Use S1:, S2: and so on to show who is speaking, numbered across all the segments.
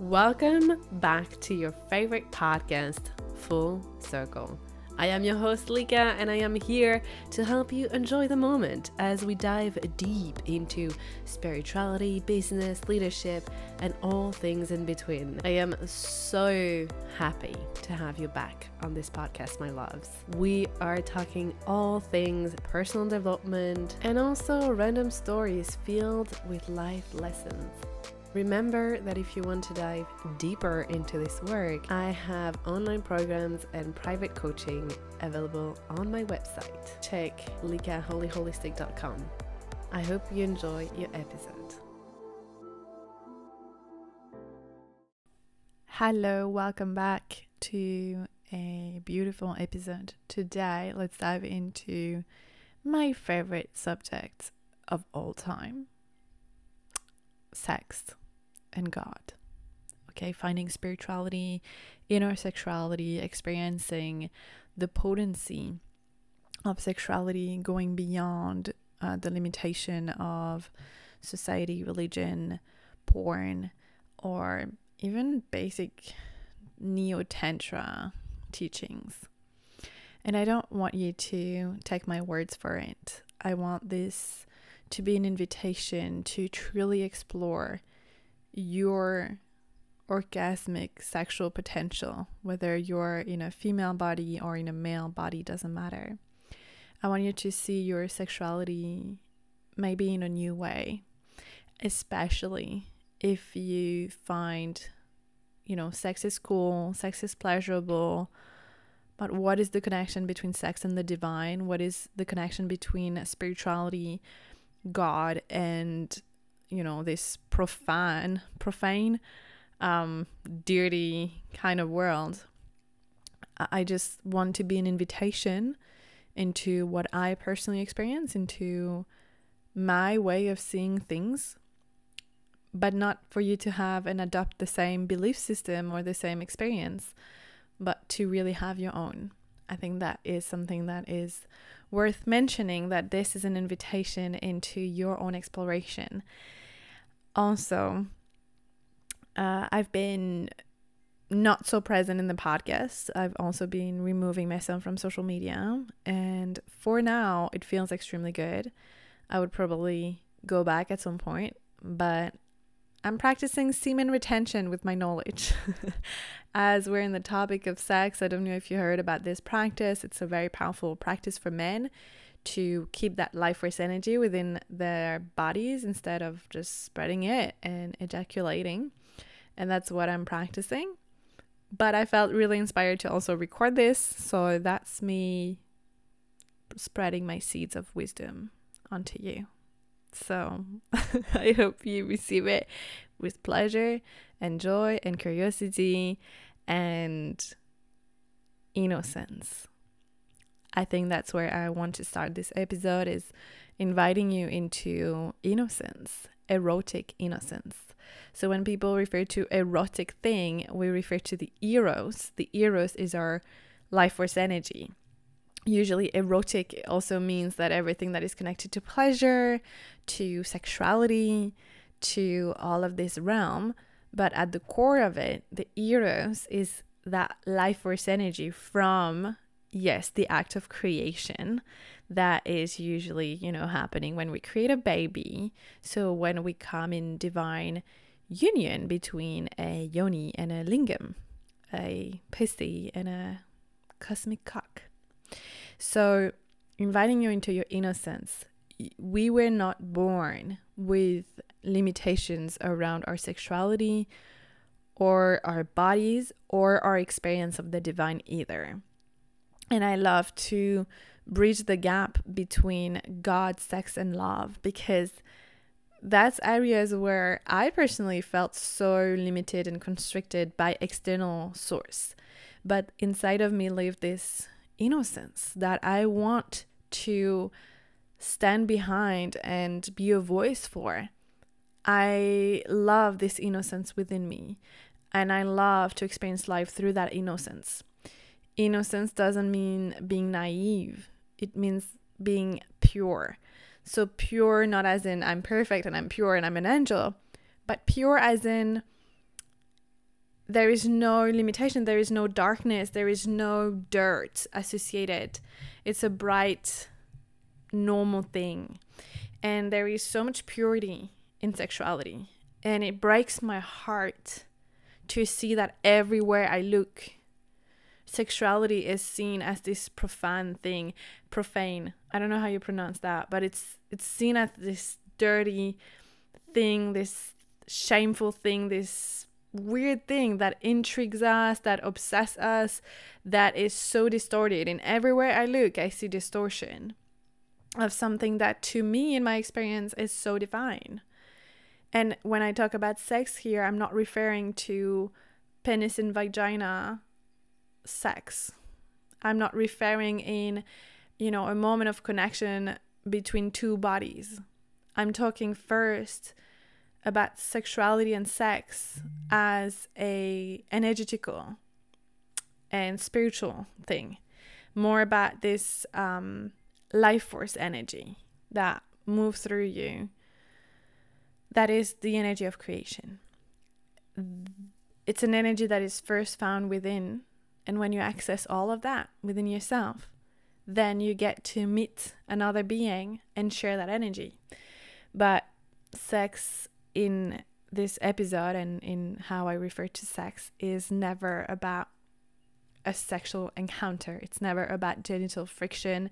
S1: Welcome back to your favorite podcast, Full Circle. I am your host, Lika, and I am here to help you enjoy the moment as we dive deep into spirituality, business, leadership, and all things in between. I am so happy to have you back on this podcast, my loves. We are talking all things personal development and also random stories filled with life lessons. Remember that if you want to dive deeper into this work, I have online programs and private coaching available on my website. Check likaholyholistic.com. I hope you enjoy your episode.
S2: Hello, welcome back to a beautiful episode. Today, let's dive into my favorite subject of all time sex and God. Okay, finding spirituality, inner sexuality, experiencing the potency of sexuality going beyond uh, the limitation of society, religion, porn, or even basic neo tantra teachings. And I don't want you to take my words for it. I want this to be an invitation to truly explore your orgasmic sexual potential, whether you're in a female body or in a male body, doesn't matter. I want you to see your sexuality maybe in a new way, especially if you find, you know, sex is cool, sex is pleasurable. But what is the connection between sex and the divine? What is the connection between spirituality, God, and you know this profane profane um dirty kind of world i just want to be an invitation into what i personally experience into my way of seeing things but not for you to have and adopt the same belief system or the same experience but to really have your own. I think that is something that is worth mentioning that this is an invitation into your own exploration also, uh, I've been not so present in the podcast. I've also been removing myself from social media. And for now, it feels extremely good. I would probably go back at some point, but I'm practicing semen retention with my knowledge. As we're in the topic of sex, I don't know if you heard about this practice. It's a very powerful practice for men to keep that life force energy within their bodies instead of just spreading it and ejaculating. And that's what I'm practicing. But I felt really inspired to also record this. So that's me spreading my seeds of wisdom onto you. So I hope you receive it with pleasure and joy and curiosity and innocence. I think that's where I want to start this episode is inviting you into innocence, erotic innocence. So when people refer to erotic thing, we refer to the eros. The eros is our life force energy. Usually erotic also means that everything that is connected to pleasure, to sexuality, to all of this realm, but at the core of it, the eros is that life force energy from yes, the act of creation that is usually, you know, happening when we create a baby. So when we come in divine union between a yoni and a lingam, a pussy and a cosmic cock. So inviting you into your innocence. We were not born with limitations around our sexuality or our bodies or our experience of the divine either. And I love to bridge the gap between God, sex, and love because that's areas where I personally felt so limited and constricted by external source. But inside of me lived this innocence that I want to stand behind and be a voice for. I love this innocence within me, and I love to experience life through that innocence innocence doesn't mean being naive, it means being pure. So, pure not as in I'm perfect and I'm pure and I'm an angel, but pure as in there is no limitation, there is no darkness, there is no dirt associated. It's a bright, normal thing. And there is so much purity in sexuality. And it breaks my heart to see that everywhere I look, sexuality is seen as this profane thing, profane. I don't know how you pronounce that, but it's it's seen as this dirty thing, this shameful thing, this weird thing that intrigues us, that obsesses us, that is so distorted. And everywhere I look, I see distortion of something that to me, in my experience, is so divine. And when I talk about sex here, I'm not referring to penis and vagina sex. I'm not referring in, you know, a moment of connection between two bodies. I'm talking first about sexuality and sex as a energetical and spiritual thing, more about this um, life force energy that moves through you. That is the energy of creation. It's an energy that is first found within, and when you access all of that within yourself, then you get to meet another being and share that energy. But sex in this episode and in how I refer to sex is never about a sexual encounter. It's never about genital friction.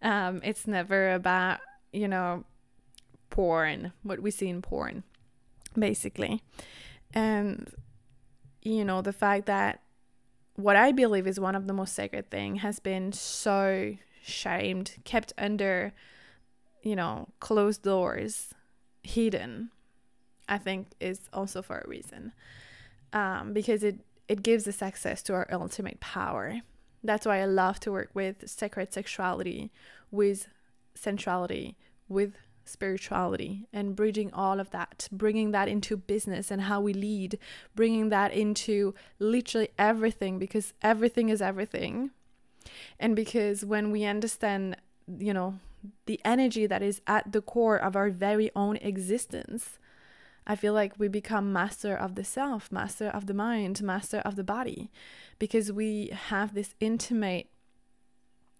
S2: Um, it's never about, you know, porn, what we see in porn, basically. And, you know, the fact that what I believe is one of the most sacred thing has been so shamed, kept under, you know, closed doors, hidden I think is also for a reason. Um, because it, it gives us access to our ultimate power. That's why I love to work with sacred sexuality, with sensuality, with spirituality, and bridging all of that, bringing that into business and how we lead, bringing that into literally everything because everything is everything. And because when we understand, you know, the energy that is at the core of our very own existence, I feel like we become master of the self, master of the mind, master of the body, because we have this intimate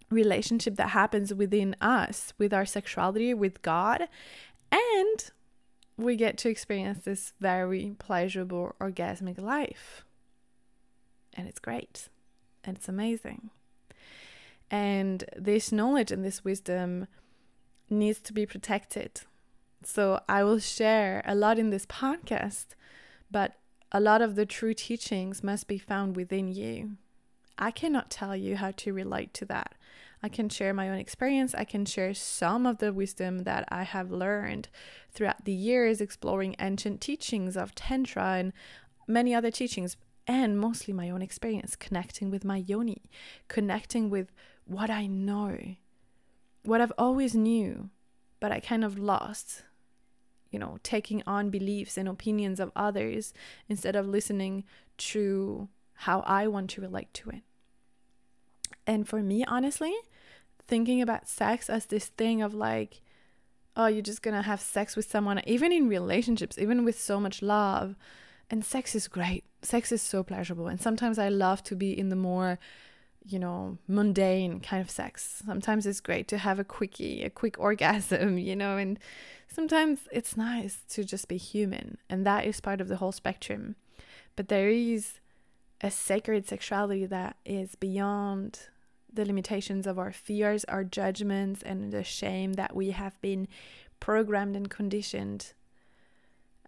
S2: relationship that happens within us with our sexuality, with God, and we get to experience this very pleasurable, orgasmic life. And it's great and it's amazing. And this knowledge and this wisdom needs to be protected so I will share a lot in this podcast, but a lot of the true teachings must be found within you. I cannot tell you how to relate to that. I can share my own experience. I can share some of the wisdom that I have learned throughout the years exploring ancient teachings of Tantra and many other teachings, and mostly my own experience connecting with my yoni, connecting with what I know, what I've always knew, but I kind of lost you know, taking on beliefs and opinions of others instead of listening to how I want to relate to it. And for me, honestly, thinking about sex as this thing of like, oh, you're just gonna have sex with someone, even in relationships, even with so much love. And sex is great. Sex is so pleasurable. And sometimes I love to be in the more, you know, mundane kind of sex. Sometimes it's great to have a quickie, a quick orgasm, you know, and sometimes it's nice to just be human, and that is part of the whole spectrum. But there is a sacred sexuality that is beyond the limitations of our fears, our judgments, and the shame that we have been programmed and conditioned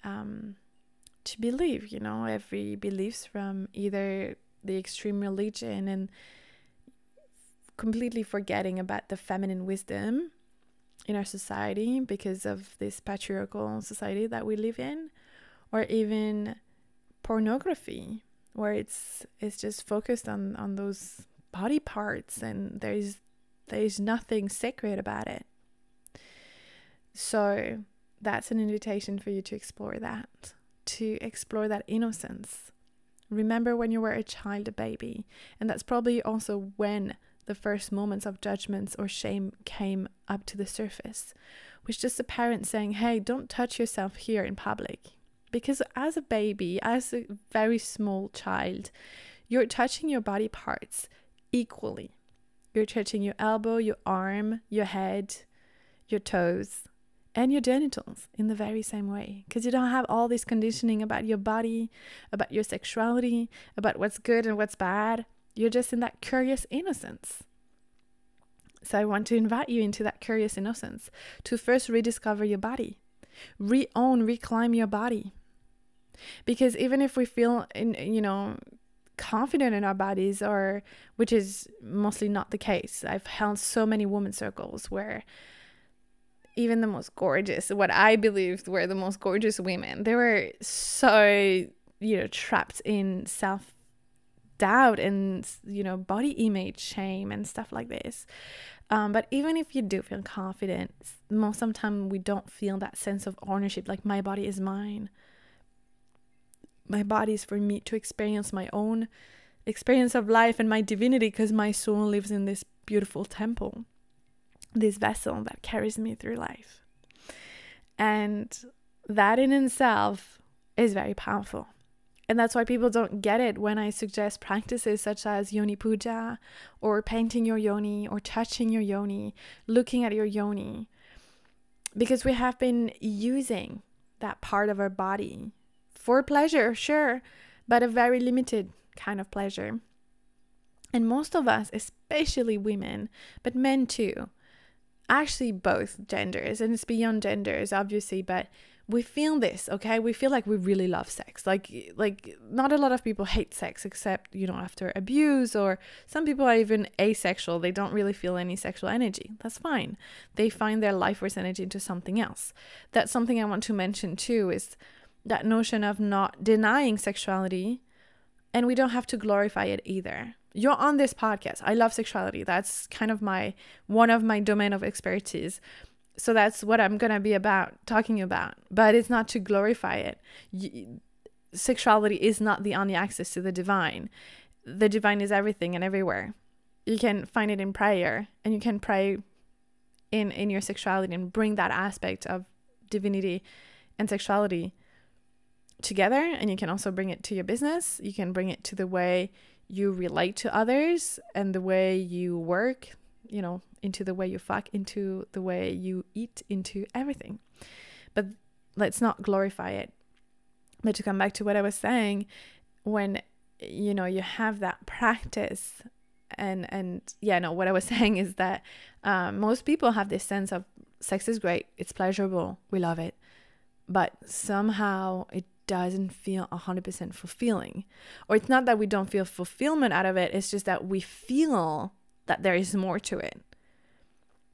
S2: um, to believe. You know, every beliefs from either the extreme religion and completely forgetting about the feminine wisdom in our society because of this patriarchal society that we live in or even pornography where it's it's just focused on on those body parts and there's there's nothing sacred about it so that's an invitation for you to explore that to explore that innocence remember when you were a child a baby and that's probably also when the first moments of judgments or shame came up to the surface, was just a parent saying, Hey, don't touch yourself here in public. Because as a baby, as a very small child, you're touching your body parts equally. You're touching your elbow, your arm, your head, your toes, and your genitals in the very same way. Because you don't have all this conditioning about your body, about your sexuality, about what's good and what's bad. You're just in that curious innocence. So I want to invite you into that curious innocence to first rediscover your body, re own, reclaim your body. Because even if we feel in you know confident in our bodies or which is mostly not the case. I've held so many women circles where even the most gorgeous, what I believed were the most gorgeous women, they were so, you know, trapped in self doubt and, you know, body image shame and stuff like this. Um, but even if you do feel confident, most of the time we don't feel that sense of ownership, like my body is mine. My body is for me to experience my own experience of life and my divinity because my soul lives in this beautiful temple, this vessel that carries me through life. And that in itself is very powerful. And that's why people don't get it when I suggest practices such as yoni puja or painting your yoni or touching your yoni, looking at your yoni. Because we have been using that part of our body for pleasure, sure, but a very limited kind of pleasure. And most of us, especially women, but men too, actually both genders, and it's beyond genders, obviously, but we feel this okay? We feel like we really love sex. Like like not a lot of people hate sex except you know after abuse or some people are even asexual. They don't really feel any sexual energy. That's fine. They find their life force energy into something else. That's something i want to mention too is that notion of not denying sexuality and we don't have to glorify it either. You're on this podcast. I love sexuality. That's kind of my one of my domain of expertise so that's what I'm going to be about talking about. But it's not to glorify it. Y- sexuality is not the only access to the divine. The divine is everything and everywhere. You can find it in prayer and you can pray in in your sexuality and bring that aspect of divinity and sexuality together and you can also bring it to your business. You can bring it to the way you relate to others and the way you work, you know, into the way you fuck, into the way you eat, into everything. But let's not glorify it. But to come back to what I was saying, when you know you have that practice and and yeah no what i was saying is that um, most people have this sense of sex is great it's pleasurable we love it but somehow it doesn't feel 100% fulfilling or it's not that we don't feel fulfillment out of it it's just that we feel that there is more to it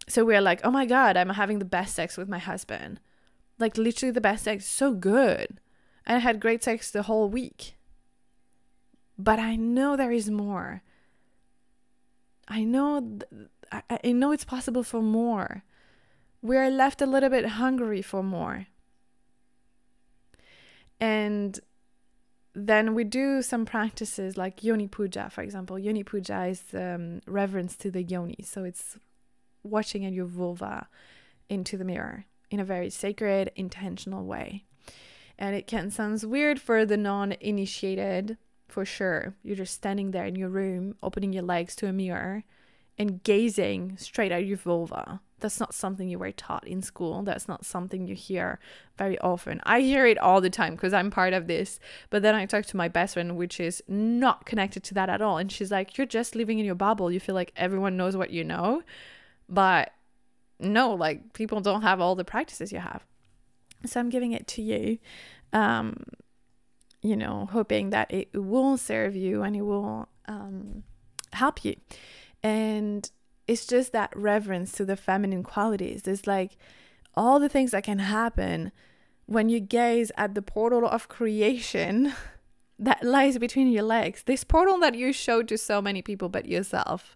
S2: so we're like, oh my God, I'm having the best sex with my husband. Like literally the best sex, so good. And I had great sex the whole week. But I know there is more. I know, th- I know it's possible for more. We are left a little bit hungry for more. And then we do some practices like yoni puja, for example. Yoni puja is um, reverence to the yoni. So it's watching at your vulva into the mirror in a very sacred, intentional way. And it can sound weird for the non initiated, for sure. You're just standing there in your room, opening your legs to a mirror and gazing straight at your vulva. That's not something you were taught in school. That's not something you hear very often. I hear it all the time because I'm part of this. But then I talk to my best friend, which is not connected to that at all. And she's like, You're just living in your bubble. You feel like everyone knows what you know. But no, like people don't have all the practices you have. So I'm giving it to you. Um, you know, hoping that it will serve you and it will um, help you. And it's just that reverence to the feminine qualities. There's like all the things that can happen when you gaze at the portal of creation that lies between your legs. This portal that you showed to so many people but yourself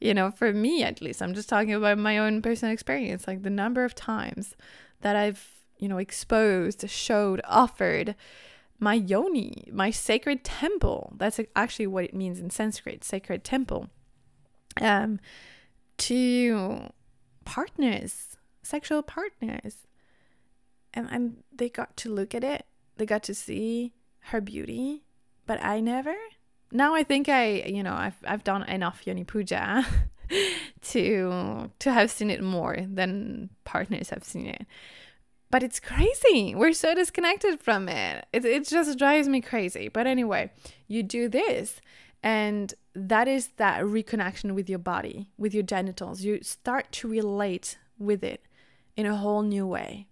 S2: you know, for me at least, I'm just talking about my own personal experience, like the number of times that I've, you know, exposed, showed, offered my yoni, my sacred temple. That's actually what it means in Sanskrit, sacred temple. Um, to partners, sexual partners. And, and they got to look at it. they got to see her beauty, but I never. Now I think I, you know, I've I've done enough yoni puja to to have seen it more than partners have seen it. But it's crazy. We're so disconnected from it. It it just drives me crazy. But anyway, you do this and that is that reconnection with your body, with your genitals. You start to relate with it in a whole new way.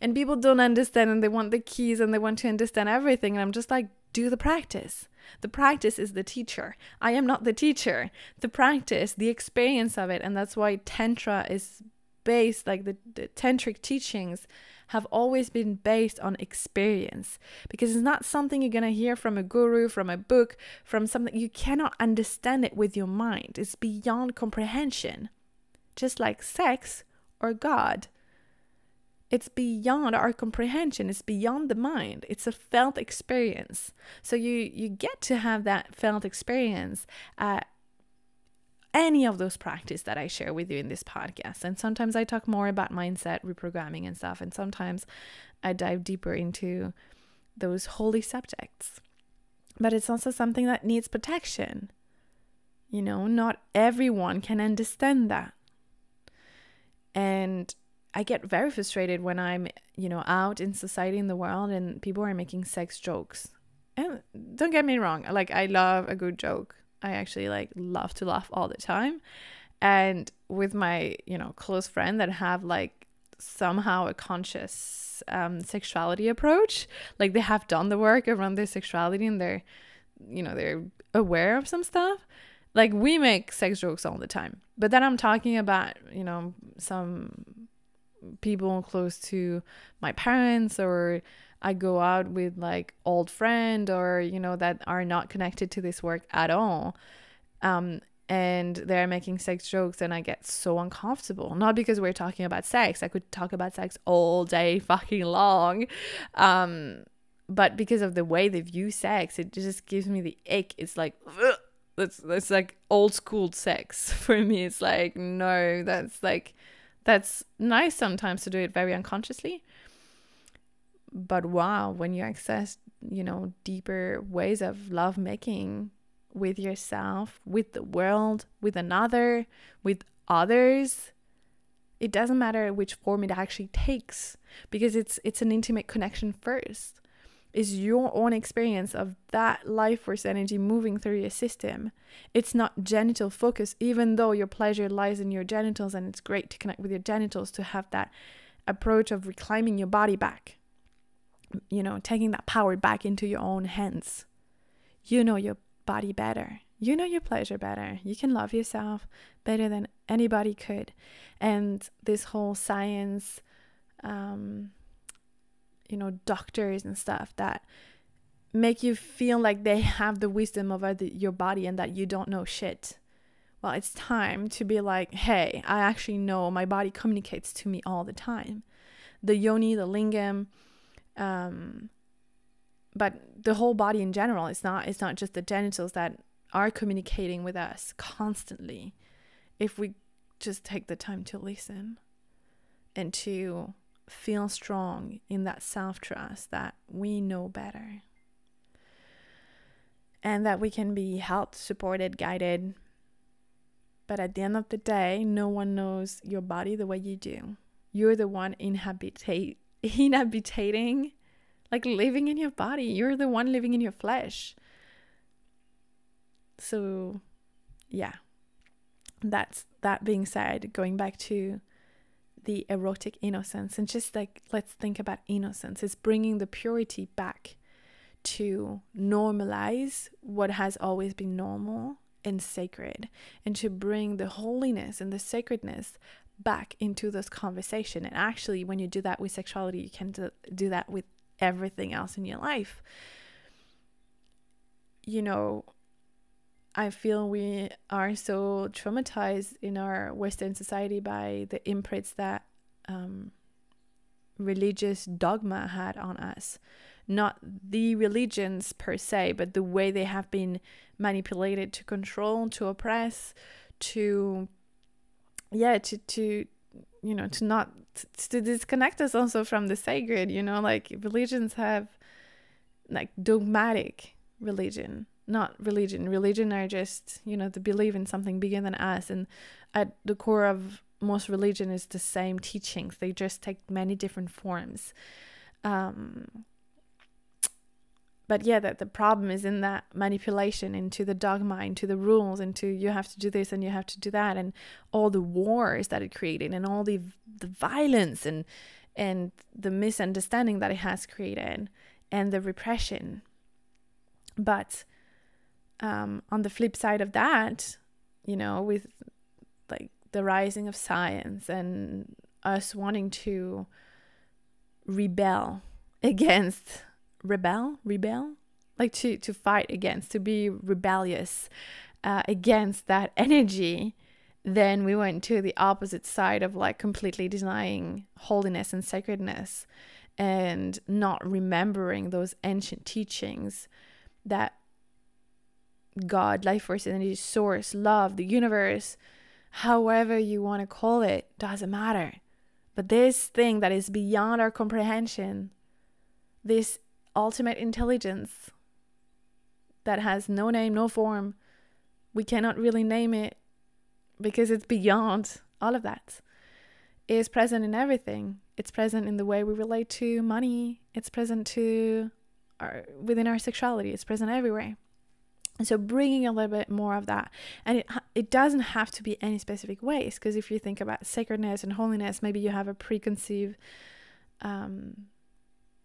S2: And people don't understand and they want the keys and they want to understand everything. And I'm just like, do the practice. The practice is the teacher. I am not the teacher. The practice, the experience of it. And that's why Tantra is based, like the, the tantric teachings have always been based on experience because it's not something you're going to hear from a guru, from a book, from something you cannot understand it with your mind. It's beyond comprehension. Just like sex or God. It's beyond our comprehension. It's beyond the mind. It's a felt experience. So you you get to have that felt experience at any of those practice that I share with you in this podcast. And sometimes I talk more about mindset, reprogramming and stuff, and sometimes I dive deeper into those holy subjects. But it's also something that needs protection. You know, not everyone can understand that. And I get very frustrated when I'm, you know, out in society in the world and people are making sex jokes. And don't get me wrong, like I love a good joke. I actually like love to laugh all the time. And with my, you know, close friend that have like somehow a conscious um, sexuality approach, like they have done the work around their sexuality and they're, you know, they're aware of some stuff. Like we make sex jokes all the time. But then I'm talking about, you know, some people close to my parents or I go out with like old friend or you know that are not connected to this work at all. Um, and they're making sex jokes and I get so uncomfortable. Not because we're talking about sex. I could talk about sex all day fucking long. Um, but because of the way they view sex, it just gives me the ick. It's like ugh, that's that's like old school sex for me. It's like no, that's like that's nice sometimes to do it very unconsciously but wow when you access you know deeper ways of love making with yourself with the world with another with others it doesn't matter which form it actually takes because it's it's an intimate connection first is your own experience of that life force energy moving through your system. It's not genital focus, even though your pleasure lies in your genitals and it's great to connect with your genitals to have that approach of reclaiming your body back you know, taking that power back into your own hands. You know your body better. You know your pleasure better. You can love yourself better than anybody could. And this whole science, um, you know, doctors and stuff that make you feel like they have the wisdom over the, your body and that you don't know shit. Well, it's time to be like, hey, I actually know my body communicates to me all the time. The yoni, the lingam, um, but the whole body in general it's not it's not just the genitals that are communicating with us constantly if we just take the time to listen and to feel strong in that self trust that we know better and that we can be helped, supported, guided. But at the end of the day, no one knows your body the way you do. You're the one inhabitate inhabitating, like living in your body. You're the one living in your flesh. So, yeah. That's that being said, going back to the erotic innocence and just like let's think about innocence. It's bringing the purity back to normalize what has always been normal and sacred and to bring the holiness and the sacredness back into this conversation. And actually, when you do that with sexuality, you can do that with everything else in your life. You know, I feel we are so traumatized in our Western society by the imprints that um, religious dogma had on us. Not the religions per se, but the way they have been manipulated to control, to oppress, to yeah to to you know to not to disconnect us also from the sacred you know like religions have like dogmatic religion not religion. Religion are just you know to believe in something bigger than us. And at the core of most religion is the same teachings. They just take many different forms. Um but yeah that the problem is in that manipulation into the dogma into the rules into you have to do this and you have to do that and all the wars that it created and all the the violence and and the misunderstanding that it has created and the repression. But um, on the flip side of that, you know, with like the rising of science and us wanting to rebel against rebel rebel like to to fight against to be rebellious uh, against that energy then we went to the opposite side of like completely denying holiness and sacredness and not remembering those ancient teachings that God, life force, energy, source, love, the universe, however you want to call it, doesn't matter. But this thing that is beyond our comprehension, this ultimate intelligence that has no name, no form, we cannot really name it because it's beyond all of that, is present in everything. It's present in the way we relate to money, it's present to our, within our sexuality, it's present everywhere. And so bringing a little bit more of that. And it, it doesn't have to be any specific ways, because if you think about sacredness and holiness, maybe you have a preconceived um,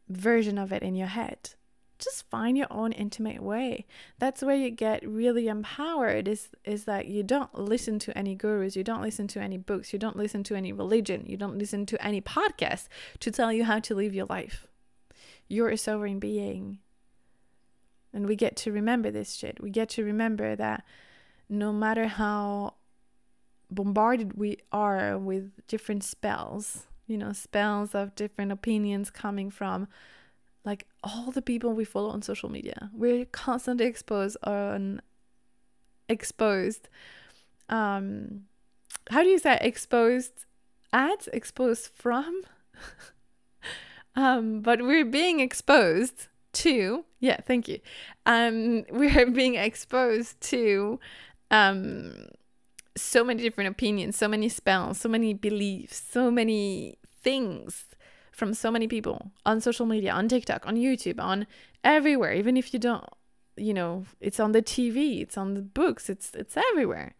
S2: version of it in your head. Just find your own intimate way. That's where you get really empowered is is that you don't listen to any gurus, you don't listen to any books, you don't listen to any religion, you don't listen to any podcast to tell you how to live your life. You're a sovereign being and we get to remember this shit. We get to remember that no matter how bombarded we are with different spells, you know, spells of different opinions coming from like all the people we follow on social media. We're constantly exposed on exposed um how do you say exposed ads? Exposed from? Um but we're being exposed to yeah thank you. Um we're being exposed to um so many different opinions so many spells so many beliefs so many things from so many people on social media on tiktok on youtube on everywhere. Even if you don't you know it's on the tv it's on the books it's it's everywhere.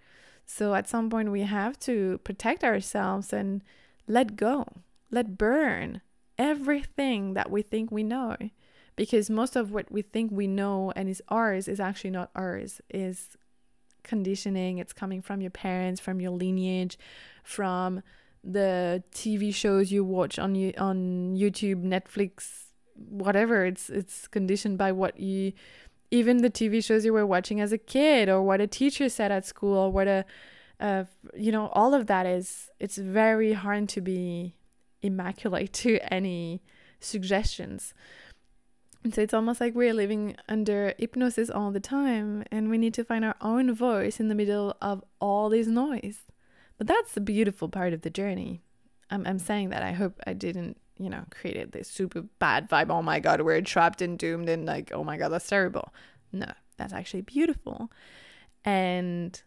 S2: So at some point we have to protect ourselves and let go let burn everything that we think we know. Because most of what we think we know and is ours is actually not ours is conditioning it's coming from your parents from your lineage from the TV shows you watch on you on YouTube Netflix whatever. It's it's conditioned by what you even the TV shows you were watching as a kid or what a teacher said at school or what a uh, you know all of that is it's very hard to be immaculate to any suggestions and so it's almost like we're living under hypnosis all the time, and we need to find our own voice in the middle of all this noise. But that's the beautiful part of the journey. I'm, I'm saying that. I hope I didn't, you know, create this super bad vibe. Oh my God, we're trapped and doomed, and like, oh my God, that's terrible. No, that's actually beautiful. And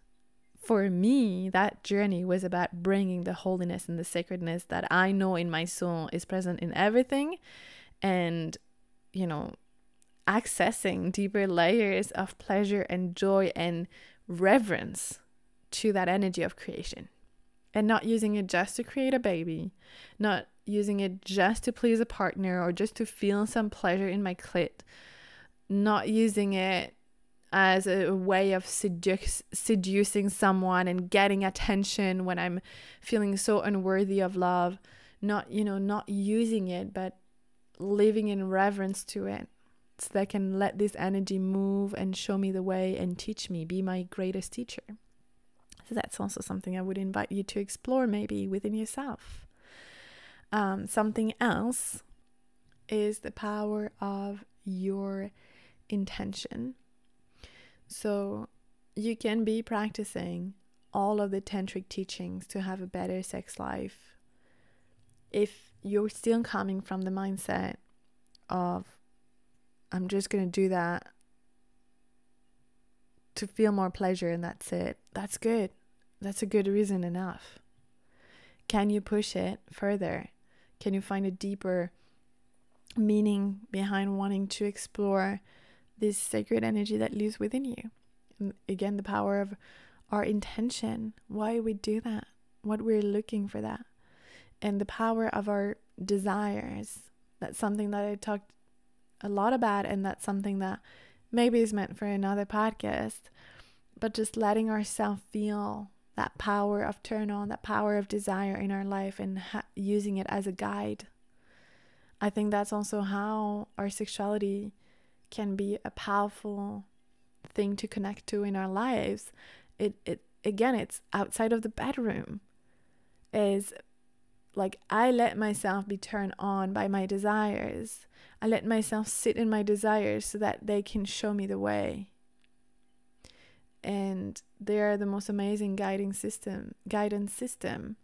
S2: for me, that journey was about bringing the holiness and the sacredness that I know in my soul is present in everything and you know, accessing deeper layers of pleasure and joy and reverence to that energy of creation. And not using it just to create a baby, not using it just to please a partner or just to feel some pleasure in my clit, not using it as a way of seduce, seducing someone and getting attention when I'm feeling so unworthy of love, not, you know, not using it, but living in reverence to it so that I can let this energy move and show me the way and teach me, be my greatest teacher. So that's also something I would invite you to explore maybe within yourself. Um, something else is the power of your intention. So you can be practicing all of the tantric teachings to have a better sex life if you're still coming from the mindset of I'm just going to do that to feel more pleasure and that's it. That's good. That's a good reason enough. Can you push it further? Can you find a deeper meaning behind wanting to explore this sacred energy that lives within you? And again, the power of our intention, why we do that, what we're looking for that, and the power of our desires. That's something that I talked a lot about, and that's something that maybe is meant for another podcast. But just letting ourselves feel that power of turn on, that power of desire in our life, and ha- using it as a guide. I think that's also how our sexuality can be a powerful thing to connect to in our lives. It it again, it's outside of the bedroom. Is like I let myself be turned on by my desires. I let myself sit in my desires so that they can show me the way. And they are the most amazing guiding system, guidance system.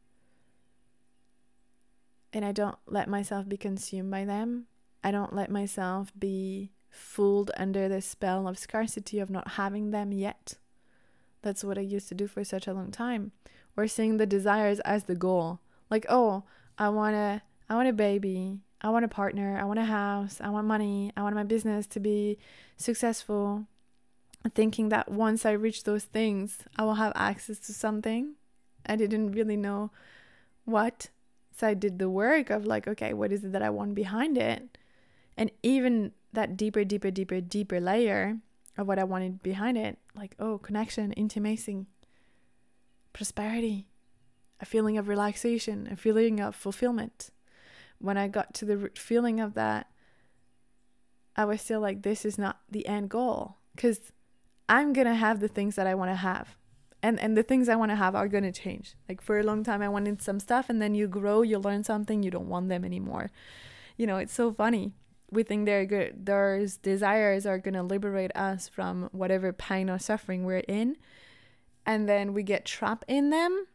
S2: And I don't let myself be consumed by them. I don't let myself be fooled under the spell of scarcity of not having them yet. That's what I used to do for such a long time. Or seeing the desires as the goal. Like, oh, I want to I want a baby. I want a partner. I want a house. I want money. I want my business to be successful. Thinking that once I reach those things, I will have access to something. I didn't really know what. So I did the work of like, okay, what is it that I want behind it? And even that deeper, deeper, deeper, deeper layer of what I wanted behind it, like, oh, connection, intimacy, prosperity, a feeling of relaxation, a feeling of fulfillment. When I got to the root feeling of that, I was still like, this is not the end goal because I'm going to have the things that I want to have. And, and the things I want to have are going to change. Like for a long time, I wanted some stuff, and then you grow, you learn something, you don't want them anymore. You know, it's so funny we think they're good those desires are going to liberate us from whatever pain or suffering we're in and then we get trapped in them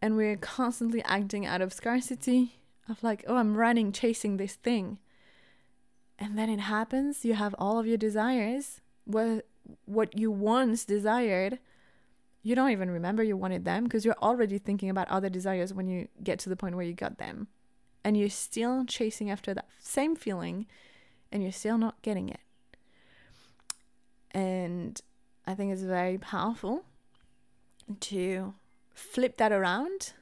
S2: and we're constantly acting out of scarcity of like oh i'm running chasing this thing and then it happens you have all of your desires what what you once desired you don't even remember you wanted them because you're already thinking about other desires when you get to the point where you got them and you're still chasing after that same feeling and you're still not getting it. And I think it's very powerful to flip that around,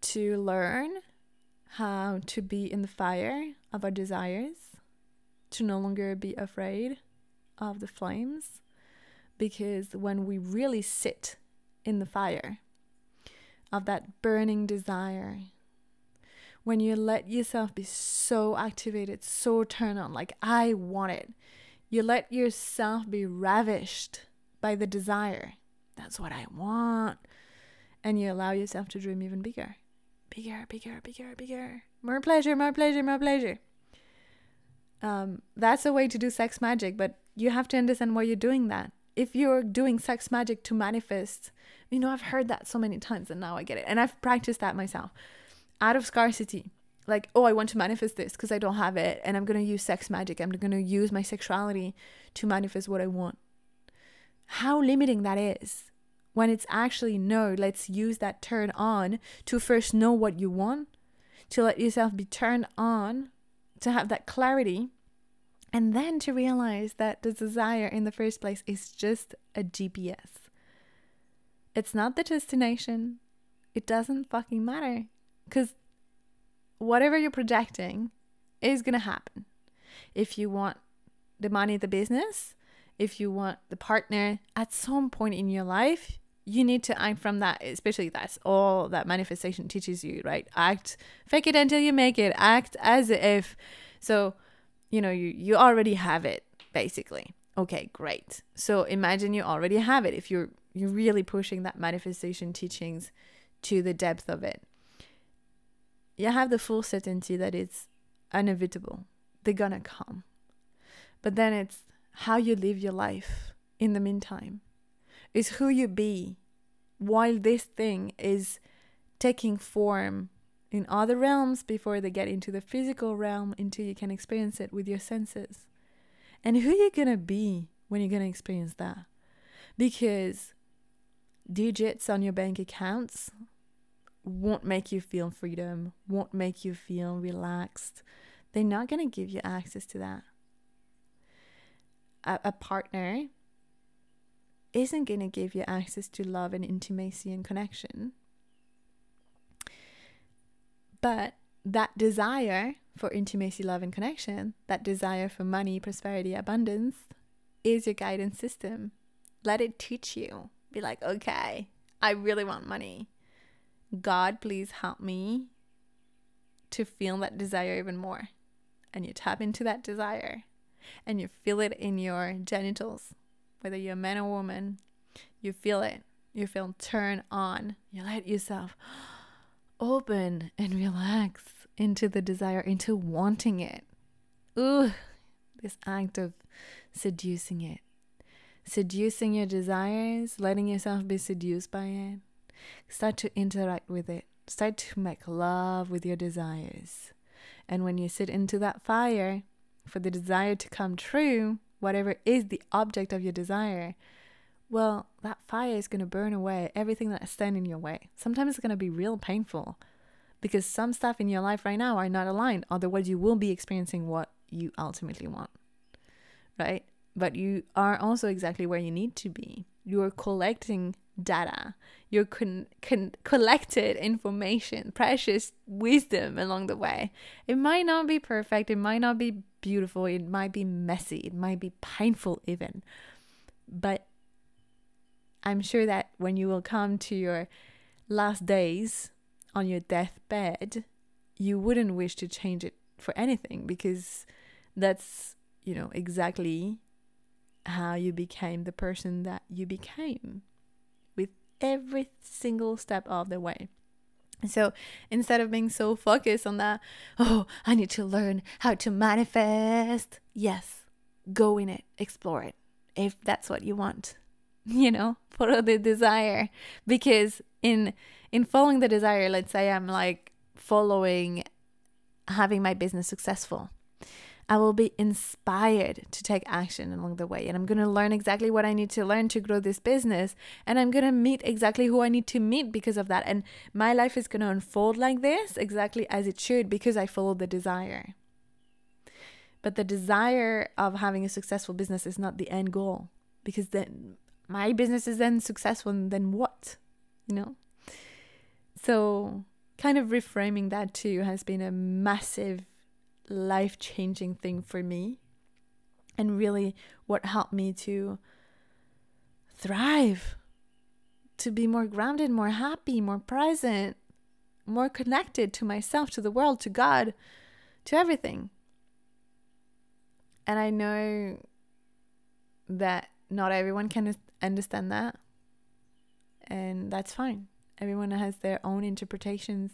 S2: to learn how to be in the fire of our desires, to no longer be afraid of the flames. Because when we really sit in the fire of that burning desire, when you let yourself be so activated, so turned on, like I want it, you let yourself be ravished by the desire. That's what I want. And you allow yourself to dream even bigger. Bigger, bigger, bigger, bigger. More pleasure, more pleasure, more pleasure. Um, that's a way to do sex magic, but you have to understand why you're doing that. If you're doing sex magic to manifest, you know, I've heard that so many times and now I get it. And I've practiced that myself out of scarcity like oh i want to manifest this because i don't have it and i'm going to use sex magic i'm going to use my sexuality to manifest what i want how limiting that is when it's actually no let's use that turn on to first know what you want to let yourself be turned on to have that clarity and then to realize that the desire in the first place is just a gps it's not the destination it doesn't fucking matter because whatever you're projecting is going to happen. If you want the money, the business, if you want the partner at some point in your life, you need to act from that, especially that's all that manifestation teaches you, right? Act, fake it until you make it, act as if. So, you know, you, you already have it, basically. Okay, great. So imagine you already have it if you're you're really pushing that manifestation teachings to the depth of it you have the full certainty that it's inevitable. They're gonna come. But then it's how you live your life in the meantime. It's who you be while this thing is taking form in other realms before they get into the physical realm until you can experience it with your senses. And who you're gonna be when you're gonna experience that? Because digits on your bank accounts won't make you feel freedom, won't make you feel relaxed. They're not gonna give you access to that. A, a partner isn't gonna give you access to love and intimacy and connection but that desire for intimacy, love, and connection, that desire for money, prosperity, abundance, is your guidance system. Let it teach you. Be like, okay, I really want money. God, please help me to feel that desire even more. And you tap into that desire and you feel it in your genitals, whether you're a man or woman, you feel it. You feel turn on. You let yourself open and relax into the desire, into wanting it. Ooh, this act of seducing it. Seducing your desires, letting yourself be seduced by it. Start to interact with it. Start to make love with your desires. And when you sit into that fire for the desire to come true, whatever is the object of your desire, well, that fire is going to burn away everything that's standing in your way. Sometimes it's going to be real painful because some stuff in your life right now are not aligned. Otherwise, you will be experiencing what you ultimately want, right? But you are also exactly where you need to be. You're collecting data, you're con- con- collected information, precious wisdom along the way. It might not be perfect, it might not be beautiful, it might be messy, it might be painful, even. But I'm sure that when you will come to your last days on your deathbed, you wouldn't wish to change it for anything because that's, you know, exactly how you became the person that you became every single step of the way. So instead of being so focused on that, oh, I need to learn how to manifest. Yes, go in it, explore it if that's what you want. you know follow the desire because in in following the desire let's say i'm like following having my business successful I will be inspired to take action along the way. And I'm going to learn exactly what I need to learn to grow this business. And I'm going to meet exactly who I need to meet because of that. And my life is going to unfold like this exactly as it should because I follow the desire. But the desire of having a successful business is not the end goal because then my business is then successful and then what you know so kind of reframing that too has been a massive life changing thing for me and really what helped me to thrive to be more grounded more happy more present more connected to myself to the world to god to everything and i know that not everyone can understand that. And that's fine. Everyone has their own interpretations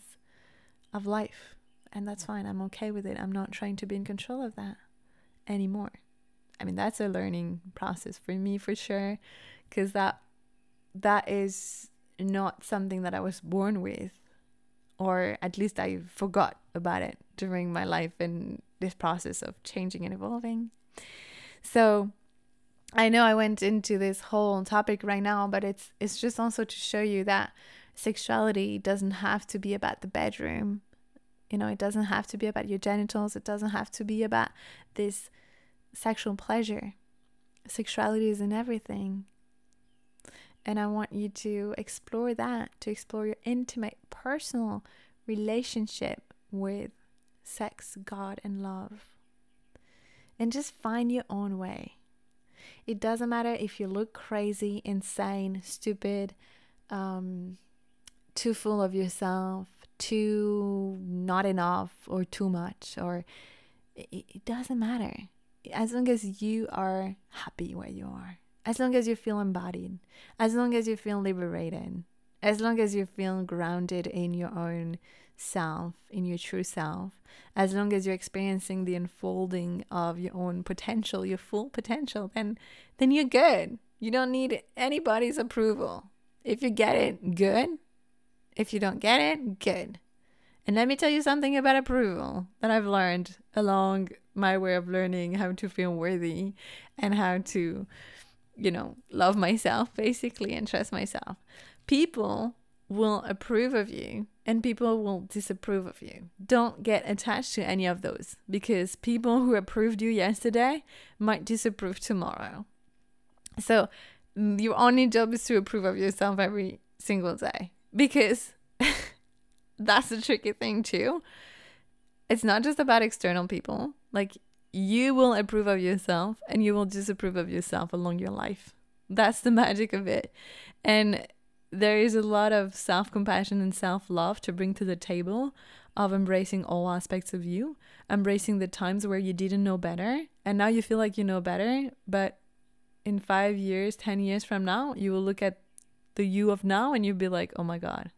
S2: of life. And that's fine. I'm okay with it. I'm not trying to be in control of that anymore. I mean, that's a learning process for me for sure. Because that that is not something that I was born with. Or at least I forgot about it during my life and this process of changing and evolving. So I know I went into this whole topic right now, but it's it's just also to show you that sexuality doesn't have to be about the bedroom. You know, it doesn't have to be about your genitals. It doesn't have to be about this sexual pleasure. Sexuality is in everything. And I want you to explore that, to explore your intimate, personal relationship with sex, God, and love. And just find your own way. It doesn't matter if you look crazy, insane, stupid, um, too full of yourself, too not enough, or too much, or it, it doesn't matter. As long as you are happy where you are, as long as you feel embodied, as long as you feel liberated, as long as you feel grounded in your own self, in your true self, as long as you're experiencing the unfolding of your own potential, your full potential, then then you're good. You don't need anybody's approval. If you get it, good. If you don't get it, good. And let me tell you something about approval that I've learned along my way of learning how to feel worthy and how to, you know, love myself basically and trust myself. People will approve of you and people will disapprove of you. Don't get attached to any of those because people who approved you yesterday might disapprove tomorrow. So, mm, your only job is to approve of yourself every single day because that's the tricky thing too. It's not just about external people. Like you will approve of yourself and you will disapprove of yourself along your life. That's the magic of it. And there is a lot of self compassion and self love to bring to the table of embracing all aspects of you, embracing the times where you didn't know better and now you feel like you know better. But in five years, 10 years from now, you will look at the you of now and you'd be like, oh my God,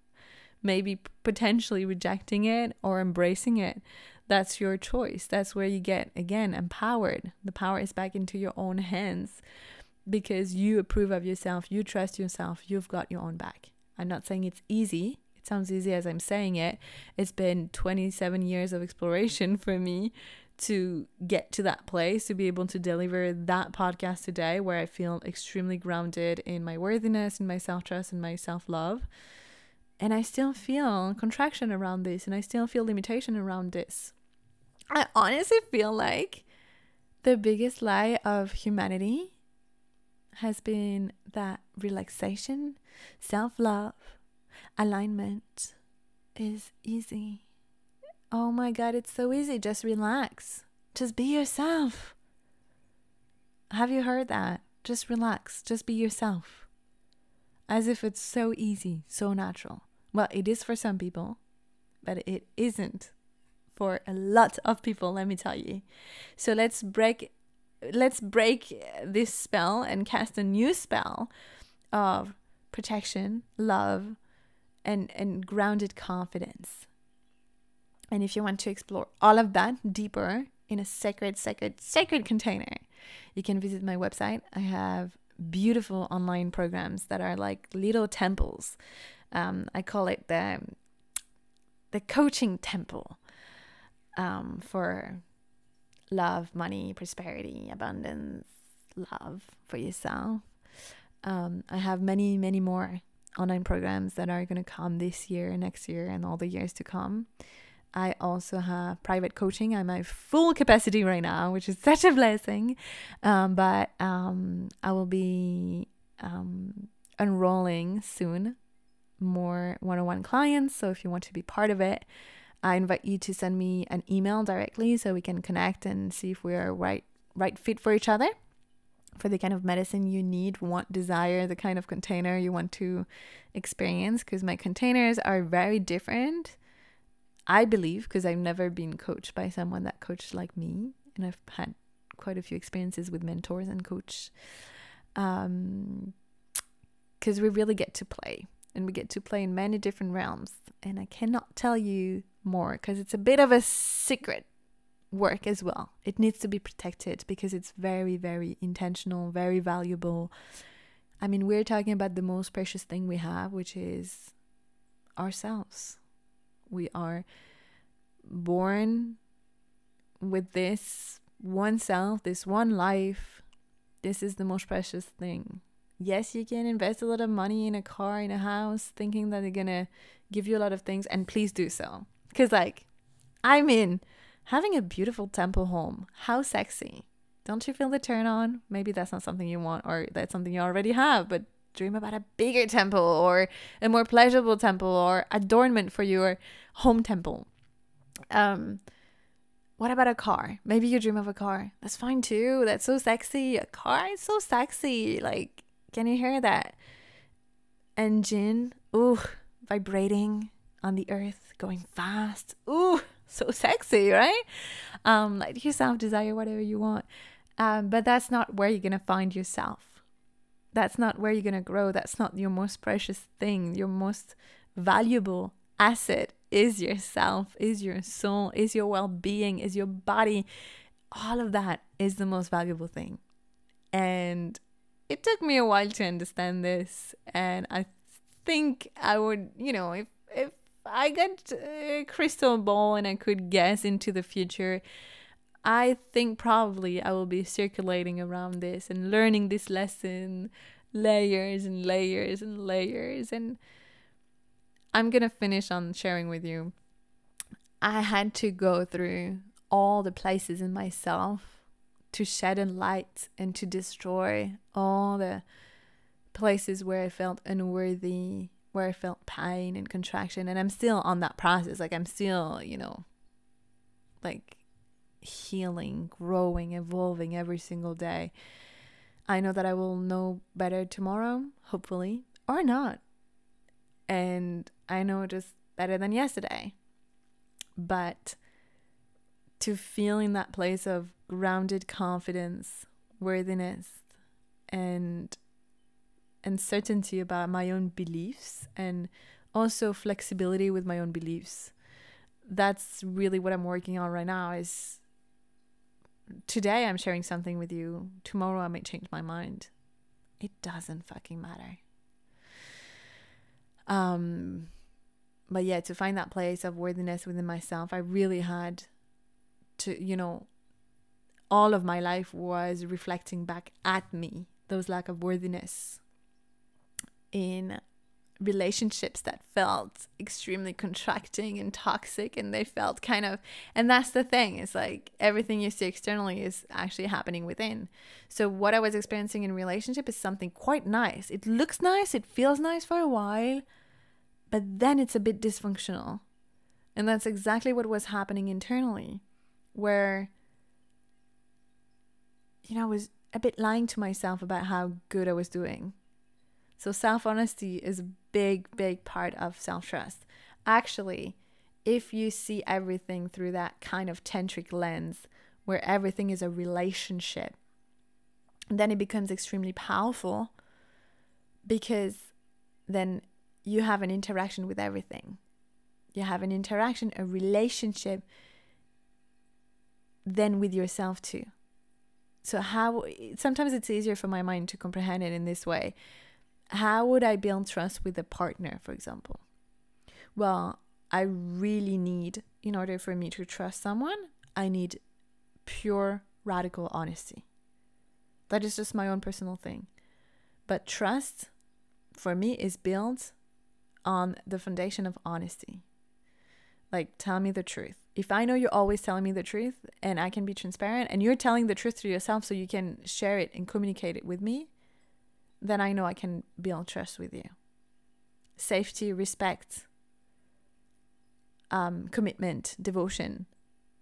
S2: maybe potentially rejecting it or embracing it. That's your choice. That's where you get, again, empowered. The power is back into your own hands because you approve of yourself, you trust yourself, you've got your own back. I'm not saying it's easy. It sounds easy as I'm saying it. It's been 27 years of exploration for me to get to that place, to be able to deliver that podcast today where I feel extremely grounded in my worthiness, in my self trust, and my self love. And I still feel contraction around this and I still feel limitation around this. I honestly feel like the biggest lie of humanity has been that relaxation, self love, alignment is easy. Oh my God, it's so easy. Just relax. Just be yourself. Have you heard that? Just relax. Just be yourself. As if it's so easy, so natural. Well, it is for some people, but it isn't for a lot of people, let me tell you. So let's break let's break this spell and cast a new spell of protection, love, and and grounded confidence. And if you want to explore all of that deeper in a sacred, sacred, sacred container, you can visit my website. I have beautiful online programs that are like little temples um, I call it the the coaching temple um, for love, money, prosperity, abundance, love for yourself. Um, I have many, many more online programs that are going to come this year, next year, and all the years to come. I also have private coaching. I'm at full capacity right now, which is such a blessing. Um, but um, I will be um, enrolling soon more one on one clients. So if you want to be part of it, I invite you to send me an email directly so we can connect and see if we are right right fit for each other for the kind of medicine you need, want, desire, the kind of container you want to experience because my containers are very different. I believe because I've never been coached by someone that coached like me and I've had quite a few experiences with mentors and coach um because we really get to play and we get to play in many different realms. And I cannot tell you more because it's a bit of a secret work as well. It needs to be protected because it's very, very intentional, very valuable. I mean, we're talking about the most precious thing we have, which is ourselves. We are born with this one self, this one life. This is the most precious thing yes, you can invest a lot of money in a car, in a house, thinking that they're gonna give you a lot of things, and please do so. Because, like, I mean, having a beautiful temple home, how sexy. Don't you feel the turn on? Maybe that's not something you want, or that's something you already have, but dream about a bigger temple, or a more pleasurable temple, or adornment for your home temple. Um, what about a car? Maybe you dream of a car. That's fine too. That's so sexy. A car is so sexy. Like can you hear that engine? Ooh, vibrating on the earth, going fast. Ooh, so sexy, right? Um, let yourself desire whatever you want. Um, but that's not where you're gonna find yourself. That's not where you're gonna grow. That's not your most precious thing. Your most valuable asset is yourself, is your soul, is your well being, is your body. All of that is the most valuable thing. And it took me a while to understand this and i think i would you know if if I got a crystal ball and I could guess into the future, I think probably I will be circulating around this and learning this lesson layers and layers and layers and I'm going to finish on sharing with you. I had to go through all the places in myself to shed a light and to destroy all the places where I felt unworthy, where I felt pain and contraction. And I'm still on that process. Like, I'm still, you know, like healing, growing, evolving every single day. I know that I will know better tomorrow, hopefully, or not. And I know just better than yesterday. But to feel in that place of grounded confidence, worthiness, and and certainty about my own beliefs and also flexibility with my own beliefs. That's really what I'm working on right now is today I'm sharing something with you. Tomorrow I may change my mind. It doesn't fucking matter. Um but yeah, to find that place of worthiness within myself, I really had to, you know, all of my life was reflecting back at me those lack of worthiness in relationships that felt extremely contracting and toxic and they felt kind of and that's the thing is like everything you see externally is actually happening within. So what i was experiencing in relationship is something quite nice. It looks nice it feels nice for a while but then it's a bit dysfunctional. And that's exactly what was happening internally where you know i was a bit lying to myself about how good i was doing so self honesty is a big, big part of self trust. Actually, if you see everything through that kind of tantric lens where everything is a relationship, then it becomes extremely powerful because then you have an interaction with everything. You have an interaction, a relationship, then with yourself too. So, how sometimes it's easier for my mind to comprehend it in this way how would I build trust with a partner, for example? Well, I really need, in order for me to trust someone, I need pure radical honesty. That is just my own personal thing. But trust for me is built on the foundation of honesty. Like, tell me the truth. If I know you're always telling me the truth and I can be transparent and you're telling the truth to yourself so you can share it and communicate it with me, then I know I can build trust with you. Safety, respect, um, commitment, devotion.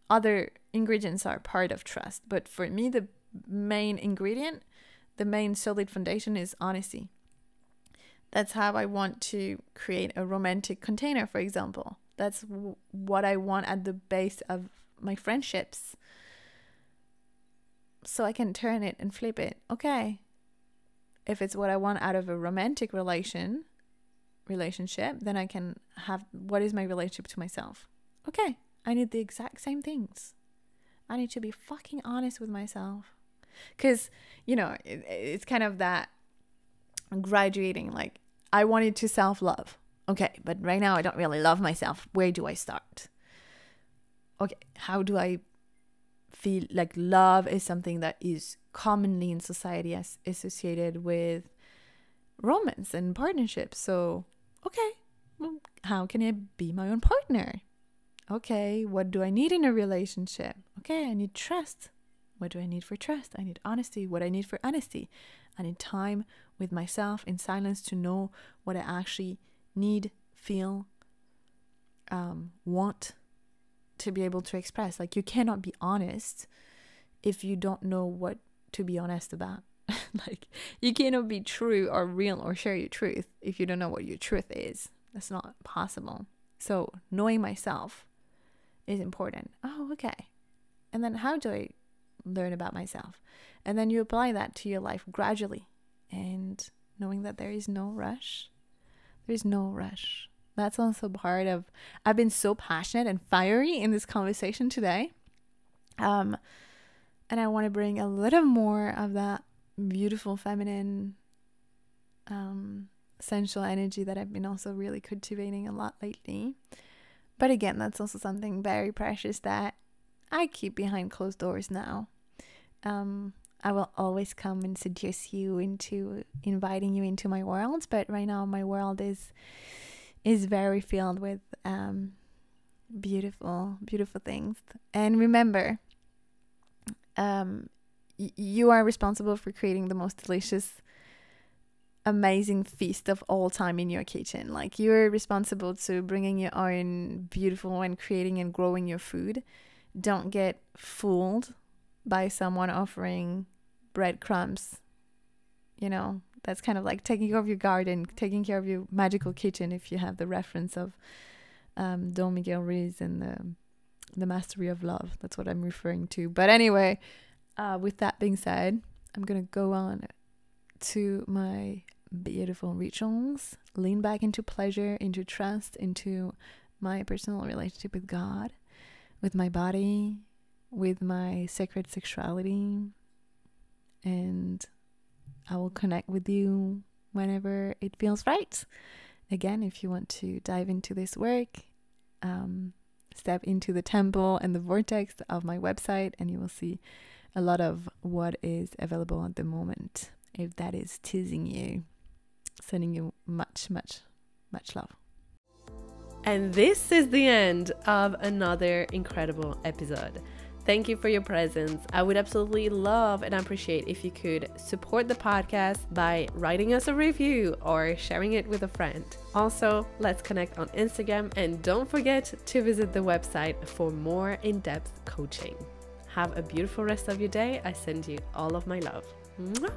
S2: Other ingredients are part of trust, but for me, the main ingredient, the main solid foundation is honesty. That's how I want to create a romantic container, for example. That's w- what I want at the base of my friendships. So I can turn it and flip it. Okay, if it's what I want out of a romantic relation relationship, then I can have what is my relationship to myself? Okay, I need the exact same things. I need to be fucking honest with myself. Cuz, you know, it, it's kind of that graduating like I wanted to self-love. Okay, but right now I don't really love myself. Where do I start? Okay, how do I feel like love is something that is commonly in society as associated with romance and partnerships. So, okay, well, how can I be my own partner? Okay, what do I need in a relationship? Okay, I need trust. What do I need for trust? I need honesty. What I need for honesty? I need time with myself in silence to know what I actually need, feel, um, want to be able to express. Like, you cannot be honest if you don't know what to be honest about. like, you cannot be true or real or share your truth if you don't know what your truth is. That's not possible. So, knowing myself is important. Oh, okay. And then, how do I learn about myself? And then you apply that to your life gradually and knowing that there is no rush. There's no rush. That's also part of I've been so passionate and fiery in this conversation today. Um and I want to bring a little more of that beautiful feminine um sensual energy that I've been also really cultivating a lot lately. But again, that's also something very precious that I keep behind closed doors now. Um, I will always come and seduce you into inviting you into my world, but right now my world is is very filled with um, beautiful, beautiful things. And remember, um, y- you are responsible for creating the most delicious amazing feast of all time in your kitchen. Like you're responsible to bringing your own beautiful and creating and growing your food. Don't get fooled by someone offering breadcrumbs. You know, that's kind of like taking care of your garden, taking care of your magical kitchen if you have the reference of um, Don Miguel Ruiz and the, the Mastery of Love. That's what I'm referring to. But anyway, uh, with that being said, I'm to go on to my beautiful rituals, lean back into pleasure, into trust, into my personal relationship with God, with my body, with my sacred sexuality. And I will connect with you whenever it feels right. Again, if you want to dive into this work, um, step into the temple and the vortex of my website, and you will see a lot of what is available at the moment if that is teasing you sending you much, much, much love.
S1: And this is the end of another incredible episode. Thank you for your presence. I would absolutely love and appreciate if you could support the podcast by writing us a review or sharing it with a friend. Also, let's connect on Instagram and don't forget to visit the website for more in depth coaching. Have a beautiful rest of your day. I send you all of my love. Mwah!